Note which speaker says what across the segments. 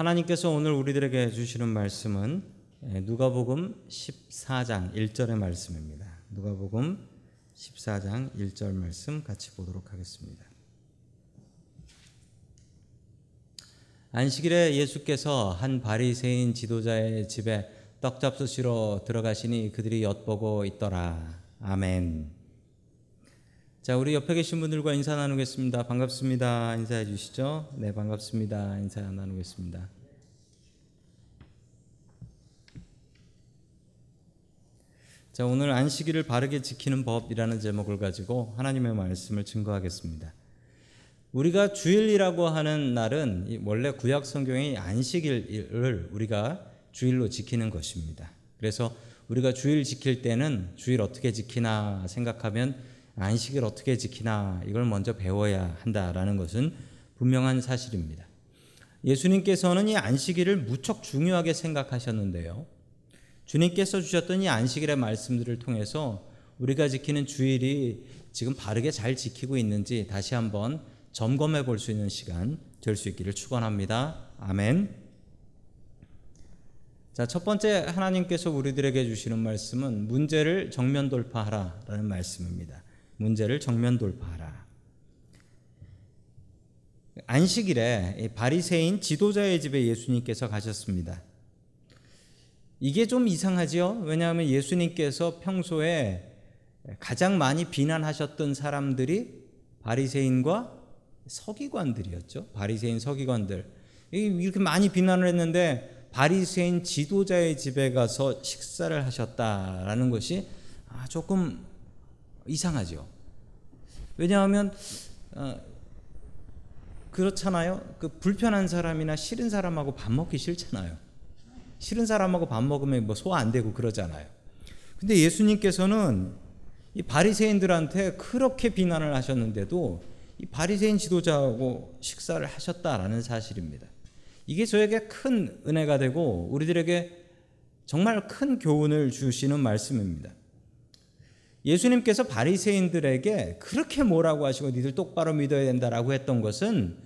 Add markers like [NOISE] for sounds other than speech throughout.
Speaker 1: 하나님께서 오늘 우리들에게 주시는 말씀은 예, 누가복음 14장 1절의 말씀입니다. 누가복음 14장 1절 말씀 같이 보도록 하겠습니다. 안식일에 예수께서 한 바리새인 지도자의 집에 떡 잡수시러 들어가시니 그들이 엿보고 있더라. 아멘. 자, 우리 옆에 계신 분들과 인사 나누겠습니다. 반갑습니다. 인사해 주시죠. 네, 반갑습니다. 인사 나누겠습니다. 자, 오늘 안식일을 바르게 지키는 법이라는 제목을 가지고 하나님의 말씀을 증거하겠습니다. 우리가 주일이라고 하는 날은 원래 구약 성경의 안식일을 우리가 주일로 지키는 것입니다. 그래서 우리가 주일 지킬 때는 주일 어떻게 지키나 생각하면 안식일 어떻게 지키나 이걸 먼저 배워야 한다라는 것은 분명한 사실입니다. 예수님께서는 이 안식일을 무척 중요하게 생각하셨는데요. 주님께서 주셨던 이 안식일의 말씀들을 통해서 우리가 지키는 주일이 지금 바르게 잘 지키고 있는지 다시 한번 점검해 볼 수 있는 시간 될 수 있기를 축원합니다. 아멘. 자, 첫 번째 하나님께서 우리들에게 주시는 말씀은 문제를 정면 돌파하라라는 말씀입니다. 문제를 정면 돌파하라. 안식일에 바리새인 지도자의 집에 예수님께서 가셨습니다. 이게 좀 이상하지요? 왜냐하면 예수님께서 평소에 가장 많이 비난하셨던 사람들이 바리새인과 서기관들이었죠. 바리새인 서기관들. 이렇게 많이 비난을 했는데 바리새인 지도자의 집에 가서 식사를 하셨다라는 것이 아, 조금 이상하죠. 왜냐하면 어, 그렇잖아요. 그 불편한 사람이나 싫은 사람하고 밥 먹기 싫잖아요. 싫은 사람하고 밥 먹으면 뭐 소화 안 되고 그러잖아요. 근데 예수님께서는 이 바리새인들한테 그렇게 비난을 하셨는데도 이 바리새인 지도자하고 식사를 하셨다라는 사실입니다. 이게 저에게 큰 은혜가 되고 우리들에게 정말 큰 교훈을 주시는 말씀입니다. 예수님께서 바리새인들에게 그렇게 뭐라고 하시고 니들 똑바로 믿어야 된다라고 했던 것은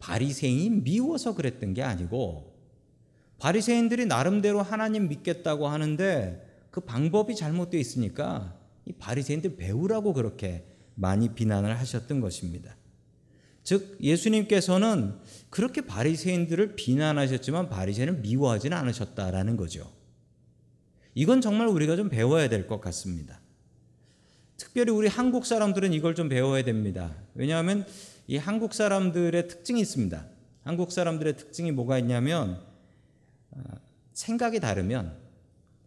Speaker 1: 바리새인이 미워서 그랬던 게 아니고 바리새인들이 나름대로 하나님 믿겠다고 하는데 그 방법이 잘못되어 있으니까 이 바리새인들 배우라고 그렇게 많이 비난을 하셨던 것입니다. 즉 예수님께서는 그렇게 바리새인들을 비난하셨지만 바리새인을 미워하지는 않으셨다라는 거죠. 이건 정말 우리가 좀 배워야 될 것 같습니다. 특별히 우리 한국 사람들은 이걸 좀 배워야 됩니다. 왜냐하면 이 한국 사람들의 특징이 있습니다. 한국 사람들의 특징이 뭐가 있냐면 아, 생각이 다르면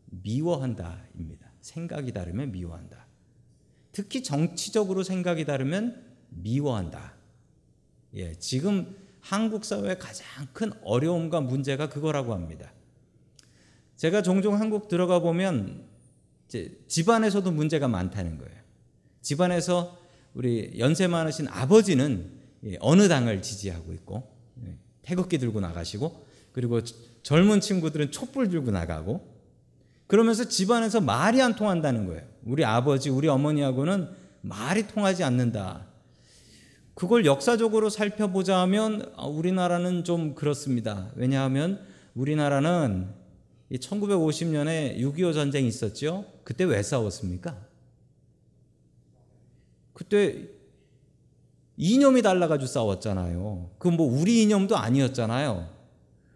Speaker 1: 미워한다입니다. 생각이 다르면 미워한다. 특히 정치적으로 생각이 다르면 미워한다. 예, 지금 한국 사회의 가장 큰 어려움과 문제가 그거라고 합니다. 제가 종종 한국 들어가 보면 집안에서도 문제가 많다는 거예요. 집안에서 우리 연세 많으신 아버지는 예, 어느 당을 지지하고 있고 예, 태극기 들고 나가시고 그리고 젊은 친구들은 촛불 들고 나가고 그러면서 집안에서 말이 안 통한다는 거예요. 우리 아버지, 우리 어머니하고는 말이 통하지 않는다. 그걸 역사적으로 살펴보자면 아, 우리나라는 좀 그렇습니다. 왜냐하면 우리나라는 1950년에 6.25 전쟁이 있었죠. 그때 왜 싸웠습니까? 그때 이념이 달라가지고 싸웠잖아요. 그 뭐 우리 이념도 아니었잖아요.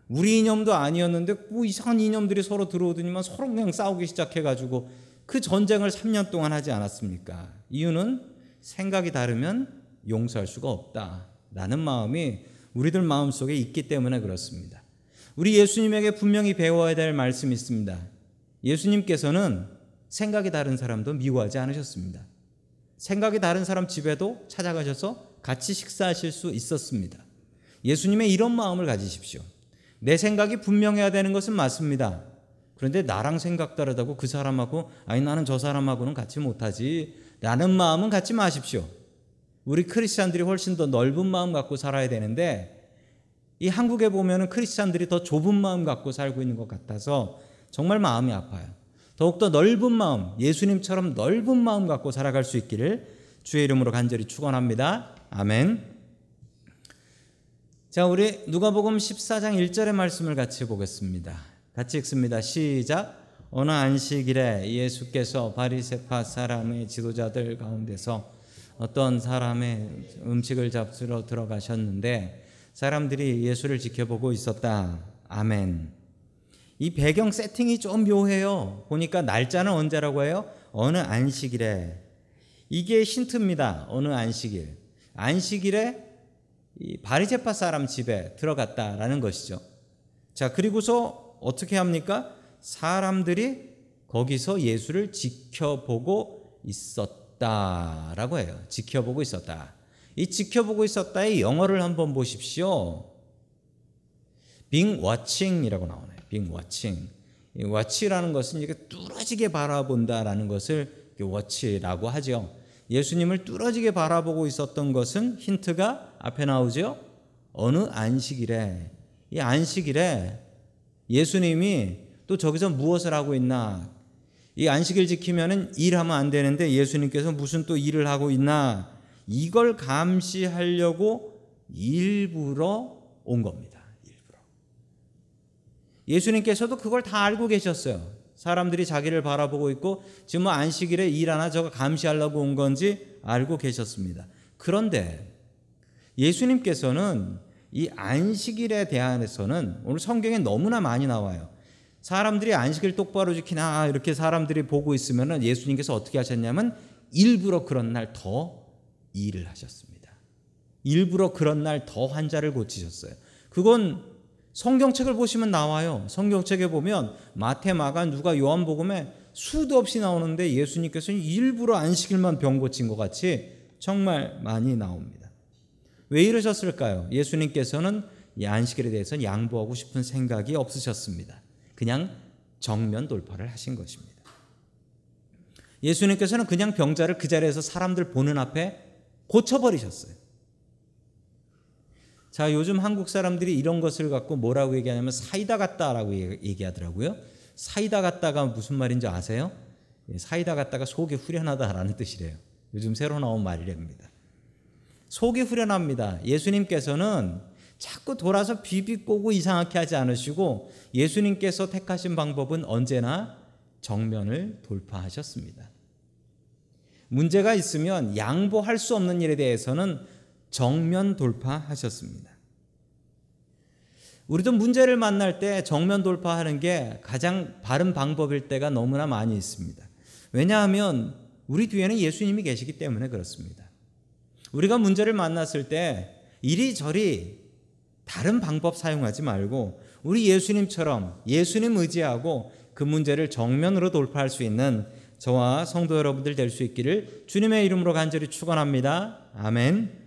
Speaker 1: 우리 이념도 아니었는데 뭐 이상한 이념들이 서로 들어오더니만 서로 그냥 싸우기 시작해가지고 그 전쟁을 3년 동안 하지 않았습니까? 이유는 생각이 다르면 용서할 수가 없다라는 마음이 우리들 마음 속에 있기 때문에 그렇습니다. 우리 예수님에게 분명히 배워야 될 말씀이 있습니다. 예수님께서는 생각이 다른 사람도 미워하지 않으셨습니다. 생각이 다른 사람 집에도 찾아가셔서 같이 식사하실 수 있었습니다. 예수님의 이런 마음을 가지십시오. 내 생각이 분명해야 되는 것은 맞습니다. 그런데 나랑 생각 다르다고 그 사람하고 아니 나는 저 사람하고는 같이 못하지 라는 마음은 갖지 마십시오. 우리 크리스찬들이 훨씬 더 넓은 마음 갖고 살아야 되는데 이 한국에 보면은 크리스찬들이 더 좁은 마음 갖고 살고 있는 것 같아서 정말 마음이 아파요. 더욱더 넓은 마음, 예수님처럼 넓은 마음 갖고 살아갈 수 있기를 주의 이름으로 간절히 축원합니다. 아멘. 자, 우리 누가복음 14장 1절의 말씀을 같이 보겠습니다. 같이 읽습니다. 시작. 어느 안식일에 예수께서 바리새파 사람의 지도자들 가운데서 어떤 사람의 음식을 잡수러 들어가셨는데 사람들이 예수를 지켜보고 있었다. 아멘. 이 배경 세팅이 좀 묘해요. 보니까 날짜는 언제라고 해요? 어느 안식일에. 이게 힌트입니다. 어느 안식일. 안식일에 이 바리제파 사람 집에 들어갔다라는 것이죠. 자, 그리고서 어떻게 합니까? 사람들이 거기서 예수를 지켜보고 있었다라고 해요. 지켜보고 있었다. 이 지켜보고 있었다의 영어를 한번 보십시오. being watching이라고 나오네요. watching. 이 watch라는 것은 이게 뚫어지게 바라본다라는 것을 watch라고 하죠. 예수님을 뚫어지게 바라보고 있었던 것은 힌트가 앞에 나오죠. 어느 안식일에 이 안식일에 예수님이 또 저기서 무엇을 하고 있나? 이 안식일 지키면은 일하면 안 되는데 예수님께서 무슨 또 일을 하고 있나? 이걸 감시하려고 일부러 온 겁니다. 일부러. 예수님께서도 그걸 다 알고 계셨어요. 사람들이 자기를 바라보고 있고 지금 뭐 안식일에 일 하나 저거 감시하려고 온 건지 알고 계셨습니다. 그런데 예수님께서는 이 안식일에 대해서는 오늘 성경에 너무나 많이 나와요. 사람들이 안식일 똑바로 지키나 이렇게 사람들이 보고 있으면 예수님께서 어떻게 하셨냐면 일부러 그런 날 더 일을 하셨습니다. 일부러 그런 날 더 환자를 고치셨어요. 그건 성경책을 보시면 나와요. 성경책에 보면 마태, 마가, 누가 요한복음에 수도 없이 나오는데 예수님께서는 일부러 안식일만 병 고친 것 같이 정말 많이 나옵니다. 왜 이러셨을까요? 예수님께서는 이 안식일에 대해서 양보하고 싶은 생각이 없으셨습니다. 그냥 정면 돌파를 하신 것입니다. 예수님께서는 그냥 병자를 그 자리에서 사람들 보는 앞에 고쳐버리셨어요. 자, 요즘 한국 사람들이 이런 것을 갖고 뭐라고 얘기하냐면 사이다 같다라고 얘기하더라고요. 사이다 같다가 무슨 말인지 아세요? 예, 사이다 같다가 속이 후련하다라는 뜻이래요. 요즘 새로 나온 말이랍니다. 속이 후련합니다. 예수님께서는 자꾸 돌아서 비비꼬고 이상하게 하지 않으시고 예수님께서 택하신 방법은 언제나 정면을 돌파하셨습니다. 문제가 있으면 양보할 수 없는 일에 대해서는 정면 돌파하셨습니다. 우리도 문제를 만날 때 정면 돌파하는 게 가장 바른 방법일 때가 너무나 많이 있습니다. 왜냐하면 우리 뒤에는 예수님이 계시기 때문에 그렇습니다. 우리가 문제를 만났을 때 이리저리 다른 방법 사용하지 말고 우리 예수님처럼 예수님 의지하고 그 문제를 정면으로 돌파할 수 있는 저와 성도 여러분들 될 수 있기를 주님의 이름으로 간절히 축원합니다. 아멘.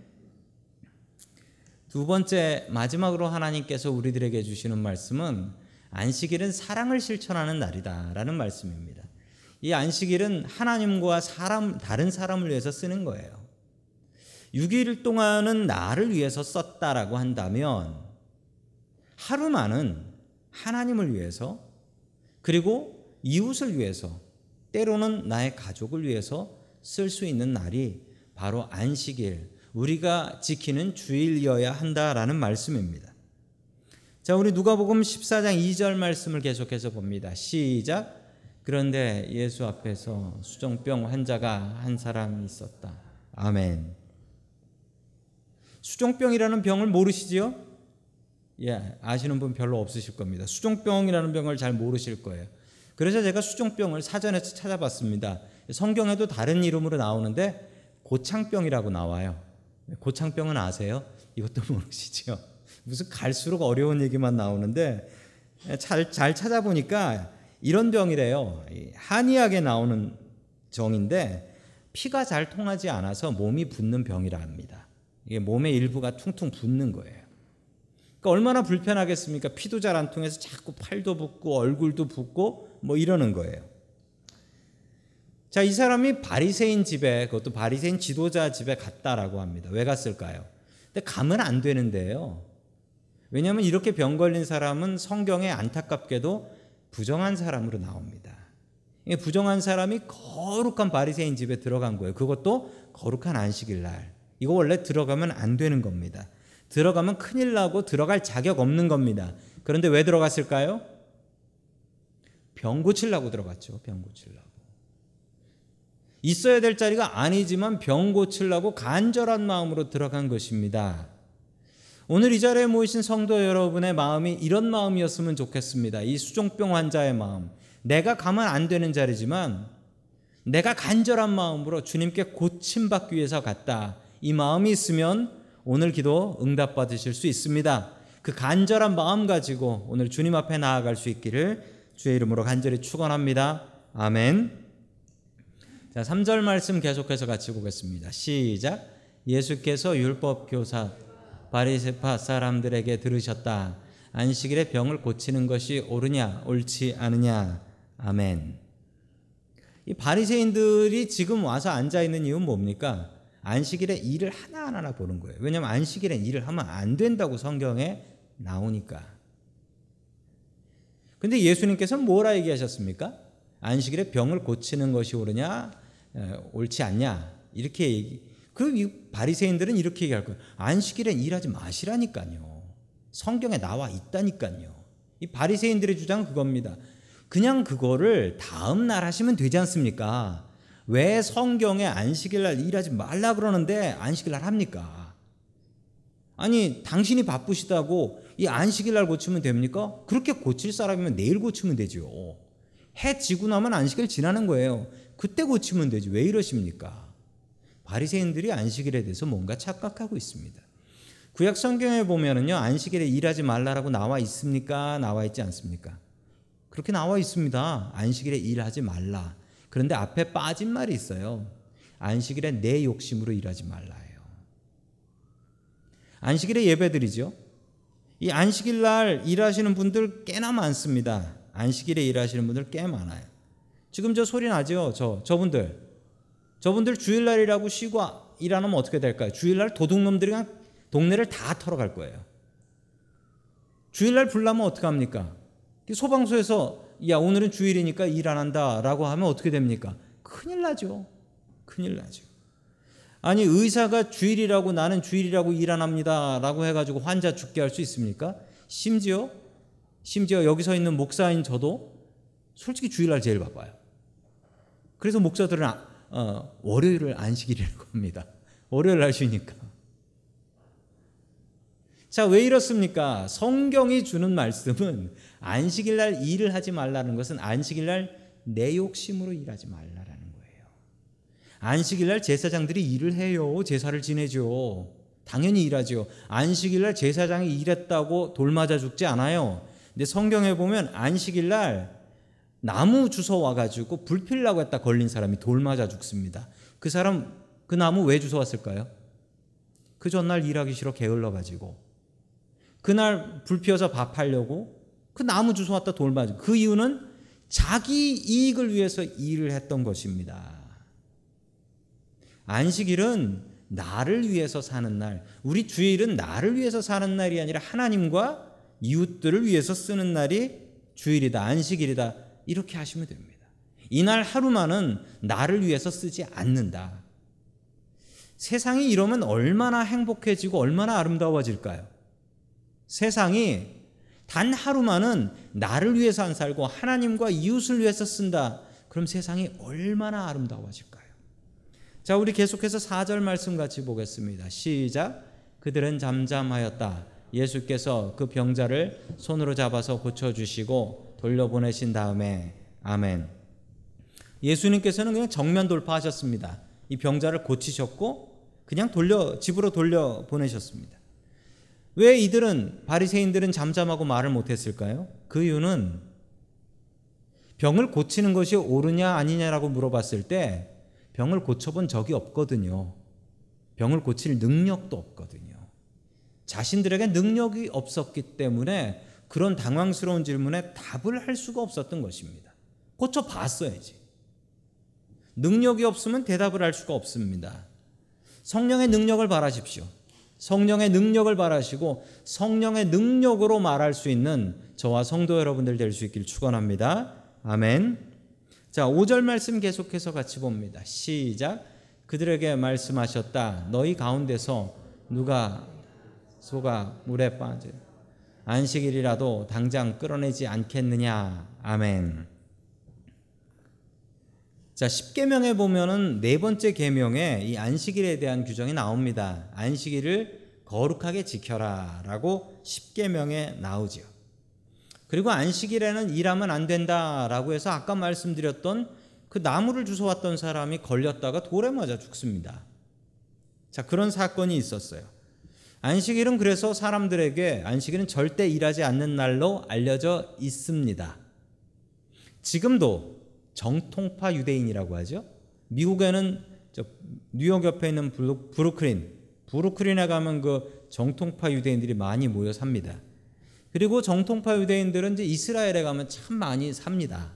Speaker 1: 두 번째 마지막으로 하나님께서 우리들에게 주시는 말씀은 안식일은 사랑을 실천하는 날이다라는 말씀입니다. 이 안식일은 하나님과 사람 다른 사람을 위해서 쓰는 거예요. 6일 동안은 나를 위해서 썼다라고 한다면 하루만은 하나님을 위해서 그리고 이웃을 위해서 때로는 나의 가족을 위해서 쓸 수 있는 날이 바로 안식일 우리가 지키는 주일이어야 한다라는 말씀입니다. 자, 우리 누가복음 14장 2절 말씀을 계속해서 봅니다. 시작. 그런데 예수 앞에서 수정병 환자가 한 사람이 있었다. 아멘. 수종병이라는 병을 모르시지요? 예, 아시는 분 별로 없으실 겁니다. 수종병이라는 병을 잘 모르실 거예요. 그래서 제가 수종병을 사전에서 찾아봤습니다. 성경에도 다른 이름으로 나오는데 고창병이라고 나와요. 고창병은 아세요? 이것도 [LAUGHS] 모르시죠? 무슨 갈수록 어려운 얘기만 나오는데 잘, 잘 찾아보니까 이런 병이래요. 한의학에 나오는 정인데 피가 잘 통하지 않아서 몸이 붓는 병이라 합니다. 이게 몸의 일부가 퉁퉁 붓는 거예요. 그러니까 얼마나 불편하겠습니까? 피도 잘 안 통해서 자꾸 팔도 붓고 얼굴도 붓고 뭐 이러는 거예요. 자, 이 사람이 바리새인 집에 그것도 바리새인 지도자 집에 갔다라고 합니다. 왜 갔을까요? 근데 가면 안 되는데요. 왜냐하면 이렇게 병 걸린 사람은 성경에 안타깝게도 부정한 사람으로 나옵니다. 부정한 사람이 거룩한 바리새인 집에 들어간 거예요. 그것도 거룩한 안식일 날. 이거 원래 들어가면 안 되는 겁니다. 들어가면 큰일 나고 들어갈 자격 없는 겁니다. 그런데 왜 들어갔을까요? 병 고치려고 들어갔죠. 병 고치려고. 있어야 될 자리가 아니지만 병 고치려고 간절한 마음으로 들어간 것입니다. 오늘 이 자리에 모이신 성도 여러분의 마음이 이런 마음이었으면 좋겠습니다. 이 수종병 환자의 마음. 내가 가면 안 되는 자리지만 내가 간절한 마음으로 주님께 고침받기 위해서 갔다. 이 마음이 있으면 오늘 기도 응답받으실 수 있습니다. 그 간절한 마음 가지고 오늘 주님 앞에 나아갈 수 있기를 주의 이름으로 간절히 축원합니다. 아멘. 자, 3절 말씀 계속해서 같이 보겠습니다. 시작. 예수께서 율법 교사 바리새파 사람들에게 들으셨다. 안식일에 병을 고치는 것이 옳으냐 옳지 않으냐. 아멘. 이 바리새인들이 지금 와서 앉아 있는 이유는 뭡니까? 안식일에 일을 하나하나 보는 거예요. 왜냐하면 안식일에 일을 하면 안 된다고 성경에 나오니까. 근데 예수님께서는 뭐라 얘기하셨습니까? 안식일에 병을 고치는 것이 옳으냐, 옳지 않냐 이렇게 얘기. 이 바리새인들은 이렇게 얘기할 거예요. 안식일에 일하지 마시라니까요. 성경에 나와 있다니까요. 이 바리새인들의 주장은 그겁니다. 그냥 그거를 다음 날 하시면 되지 않습니까? 왜 성경에 안식일 날 일하지 말라 그러는데 안식일 날 합니까? 아니, 당신이 바쁘시다고 이 안식일 날 고치면 됩니까? 그렇게 고칠 사람이면 내일 고치면 되죠. 해 지고 나면 안식일 지나는 거예요. 그때 고치면 되지. 왜 이러십니까? 바리새인들이 안식일에 대해서 뭔가 착각하고 있습니다. 구약 성경에 보면은요. 안식일에 일하지 말라라고 나와 있습니까? 나와 있지 않습니까? 그렇게 나와 있습니다. 안식일에 일하지 말라. 그런데 앞에 빠진 말이 있어요. 안식일에 내 욕심으로 일하지 말라예요. 안식일에 예배드리죠. 이 안식일 날 일하시는 분들 꽤나 많습니다. 안식일에 일하시는 분들 꽤 많아요. 지금 저 소리 나죠? 저 저분들. 저분들 주일날이라고 쉬고 일안 하면 어떻게 될까요? 주일날 도둑놈들이 그냥 동네를 다 털어갈 거예요. 주일날 불나면 어떻게 합니까? 소방서에서 야 오늘은 주일이니까 일 안 한다 라고 하면 어떻게 됩니까? 큰일 나죠. 큰일 나죠. 아니 의사가 주일이라고 나는 주일이라고 일 안 합니다 라고 해가지고 환자 죽게 할 수 있습니까? 심지어 심지어 여기 서 있는 목사인 저도 솔직히 주일날 제일 바빠요. 그래서 목사들은 어, 월요일을 안식일이라고 [LAUGHS] 합니다. 월요일 날 쉬니까. 자, 왜 이렇습니까? 성경이 주는 말씀은 안식일 날 일을 하지 말라는 것은 안식일 날 내 욕심으로 일하지 말라라는 거예요. 안식일 날 제사장들이 일을 해요. 제사를 지내죠. 당연히 일하죠. 안식일 날 제사장이 일했다고 돌 맞아 죽지 않아요. 근데 성경에 보면 안식일 날 나무 주워 와가지고 불 피려고 했다 걸린 사람이 돌 맞아 죽습니다. 그 사람 그 나무 왜 주워 왔을까요? 그 전날 일하기 싫어 게을러 가지고 그날 불 피워서 밥하려고 그 나무 주워 왔다 돌 맞아 그 이유는 자기 이익을 위해서 일을 했던 것입니다. 안식일은 나를 위해서 사는 날, 우리 주일은 나를 위해서 사는 날이 아니라 하나님과 이웃들을 위해서 쓰는 날이 주일이다, 안식일이다. 이렇게 하시면 됩니다. 이날 하루만은 나를 위해서 쓰지 않는다. 세상이 이러면 얼마나 행복해지고 얼마나 아름다워질까요? 세상이 단 하루만은 나를 위해서 안 살고 하나님과 이웃을 위해서 쓴다. 그럼 세상이 얼마나 아름다워질까요? 자, 우리 계속해서 4절 말씀 같이 보겠습니다. 시작. 그들은 잠잠하였다. 예수께서 그 병자를 손으로 잡아서 고쳐주시고 돌려보내신 다음에 아멘. 예수님께서는 그냥 정면 돌파하셨습니다. 이 병자를 고치셨고 그냥 돌려 집으로 돌려 보내셨습니다. 왜 이들은 바리새인들은 잠잠하고 말을 못 했을까요? 그 이유는 병을 고치는 것이 옳으냐 아니냐라고 물어봤을 때 병을 고쳐본 적이 없거든요. 병을 고칠 능력도 없거든요. 자신들에게 능력이 없었기 때문에 그런 당황스러운 질문에 답을 할 수가 없었던 것입니다. 고쳐 봤어야지. 능력이 없으면 대답을 할 수가 없습니다. 성령의 능력을 바라십시오. 성령의 능력을 바라시고 성령의 능력으로 말할 수 있는 저와 성도 여러분들 될 수 있길 축원합니다. 아멘. 자, 5절 말씀 계속해서 같이 봅니다. 시작. 그들에게 말씀하셨다. 너희 가운데서 누가 소가 물에 빠져 안식일이라도 당장 끌어내지 않겠느냐 아멘. 자, 10계명에 보면은 네 번째 계명에 이 안식일에 대한 규정이 나옵니다. 안식일을 거룩하게 지켜라라고 10계명에 나오지요. 그리고 안식일에는 일하면 안 된다라고 해서 아까 말씀드렸던 그 나무를 주워 왔던 사람이 걸렸다가 돌에 맞아 죽습니다. 자, 그런 사건이 있었어요. 안식일은 그래서 사람들에게 안식일은 절대 일하지 않는 날로 알려져 있습니다. 지금도 정통파 유대인이라고 하죠. 미국에는 뉴욕 옆에 있는 브루클린, 브루클린에 가면 그 정통파 유대인들이 많이 모여 삽니다. 그리고 정통파 유대인들은 이제 이스라엘에 가면 참 많이 삽니다.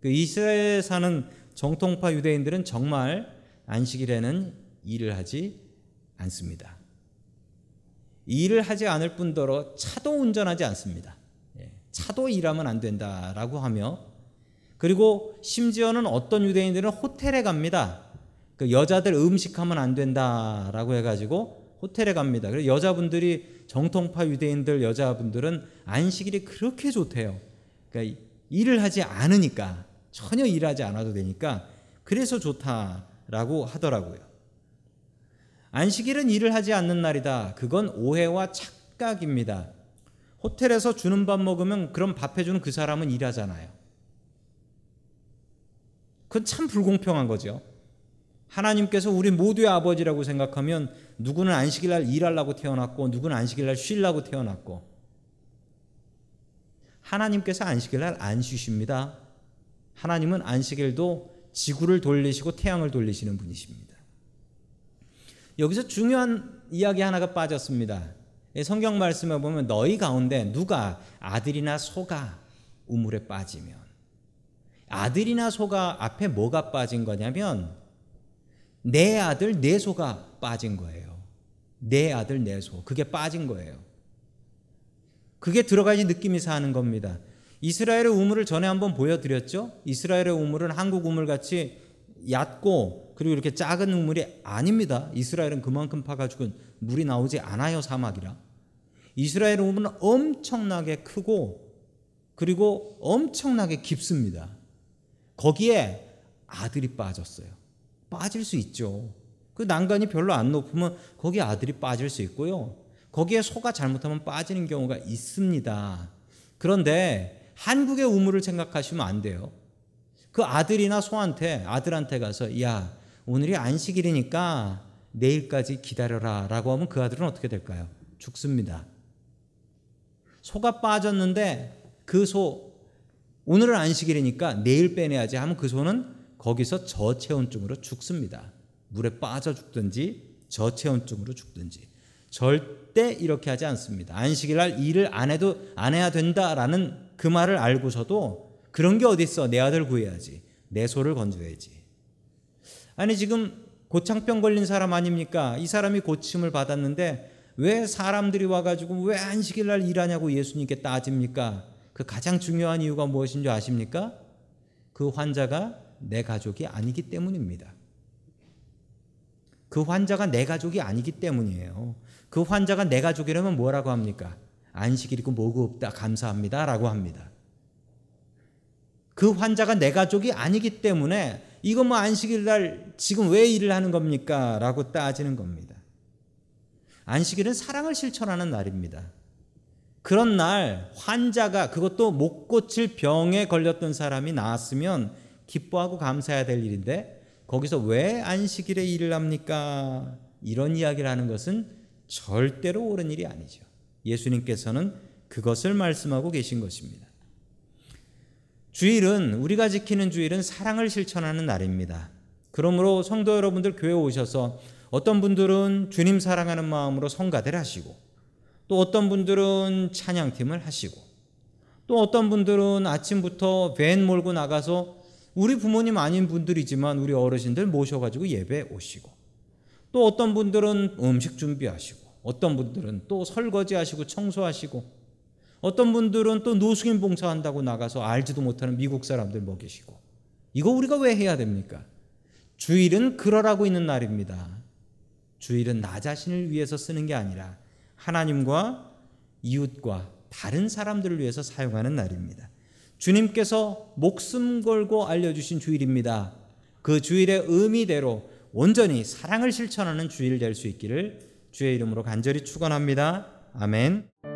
Speaker 1: 그 이스라엘에 사는 정통파 유대인들은 정말 안식일에는 일을 하지 않습니다. 일을 하지 않을 뿐더러 차도 운전하지 않습니다. 예, 차도 일하면 안 된다라고 하며 그리고 심지어는 어떤 유대인들은 호텔에 갑니다. 그 여자들 음식하면 안 된다라고 해가지고 호텔에 갑니다. 그래서 여자분들이 정통파 유대인들 여자분들은 안식일이 그렇게 좋대요. 그러니까 일을 하지 않으니까 전혀 일하지 않아도 되니까 그래서 좋다라고 하더라고요. 안식일은 일을 하지 않는 날이다. 그건 오해와 착각입니다. 호텔에서 주는 밥 먹으면 그럼 밥 해주는 그 사람은 일하잖아요. 그건 참 불공평한 거죠. 하나님께서 우리 모두의 아버지라고 생각하면 누구는 안식일 날 일하려고 태어났고 누구는 안식일 날 쉬려고 태어났고 하나님께서 안식일 날 안 쉬십니다. 하나님은 안식일도 지구를 돌리시고 태양을 돌리시는 분이십니다. 여기서 중요한 이야기 하나가 빠졌습니다. 성경 말씀에 보면 너희 가운데 누가 아들이나 소가 우물에 빠지면 아들이나 소가 앞에 뭐가 빠진 거냐면 내 아들 내 소가 빠진 거예요. 내 아들 내 소. 그게 빠진 거예요. 그게 들어가야지 느낌이 사는 겁니다. 이스라엘의 우물을 전에 한번 보여드렸죠? 이스라엘의 우물은 한국 우물 같이 얕고 그리고 이렇게 작은 우물이 아닙니다. 이스라엘은 그만큼 파가지고 물이 나오지 않아요 사막이라. 이스라엘 우물은 엄청나게 크고 그리고 엄청나게 깊습니다. 거기에 아들이 빠졌어요. 빠질 수 있죠. 그 난간이 별로 안 높으면 거기 아들이 빠질 수 있고요. 거기에 소가 잘못하면 빠지는 경우가 있습니다. 그런데 한국의 우물을 생각하시면 안 돼요. 그 아들이나 소한테 아들한테 가서 야 오늘이 안식일이니까 내일까지 기다려라 라고 하면 그 아들은 어떻게 될까요? 죽습니다. 소가 빠졌는데 그 소 오늘은 안식일이니까 내일 빼내야지 하면 그 소는 거기서 저체온증으로 죽습니다. 물에 빠져 죽든지 저체온증으로 죽든지 절대 이렇게 하지 않습니다. 안식일 날 일을 안 해도 안 해야 된다라는 그 말을 알고서도 그런 게 어디 있어? 내 아들 구해야지. 내 소를 건져야지. 아니 지금 고창병 걸린 사람 아닙니까? 이 사람이 고침을 받았는데 왜 사람들이 와가지고 왜 안식일 날 일하냐고 예수님께 따집니까? 그 가장 중요한 이유가 무엇인 줄 아십니까? 그 환자가 내 가족이 아니기 때문입니다. 그 환자가 내 가족이 아니기 때문이에요. 그 환자가 내 가족이라면 뭐라고 합니까? 안식일이고 뭐고 없다 감사합니다라고 합니다. 그 환자가 내 가족이 아니기 때문에 이거 뭐 안식일 날 지금 왜 일을 하는 겁니까? 라고 따지는 겁니다. 안식일은 사랑을 실천하는 날입니다. 그런 날 환자가 그것도 못 고칠 병에 걸렸던 사람이 나았으면 기뻐하고 감사해야 될 일인데 거기서 왜 안식일에 일을 합니까? 이런 이야기를 하는 것은 절대로 옳은 일이 아니죠. 예수님께서는 그것을 말씀하고 계신 것입니다. 주일은 우리가 지키는 주일은 사랑을 실천하는 날입니다. 그러므로 성도 여러분들 교회 오셔서 어떤 분들은 주님 사랑하는 마음으로 성가대를 하시고 또 어떤 분들은 찬양팀을 하시고 또 어떤 분들은 아침부터 밴 몰고 나가서 우리 부모님 아닌 분들이지만 우리 어르신들 모셔가지고 예배 오시고 또 어떤 분들은 음식 준비하시고 어떤 분들은 또 설거지하시고 청소하시고 어떤 분들은 또 노숙인 봉사한다고 나가서 알지도 못하는 미국 사람들 먹이시고 이거 우리가 왜 해야 됩니까? 주일은 그러라고 있는 날입니다. 주일은 나 자신을 위해서 쓰는 게 아니라 하나님과 이웃과 다른 사람들을 위해서 사용하는 날입니다. 주님께서 목숨 걸고 알려주신 주일입니다. 그 주일의 의미대로 온전히 사랑을 실천하는 주일 될 수 있기를 주의 이름으로 간절히 축원합니다. 아멘.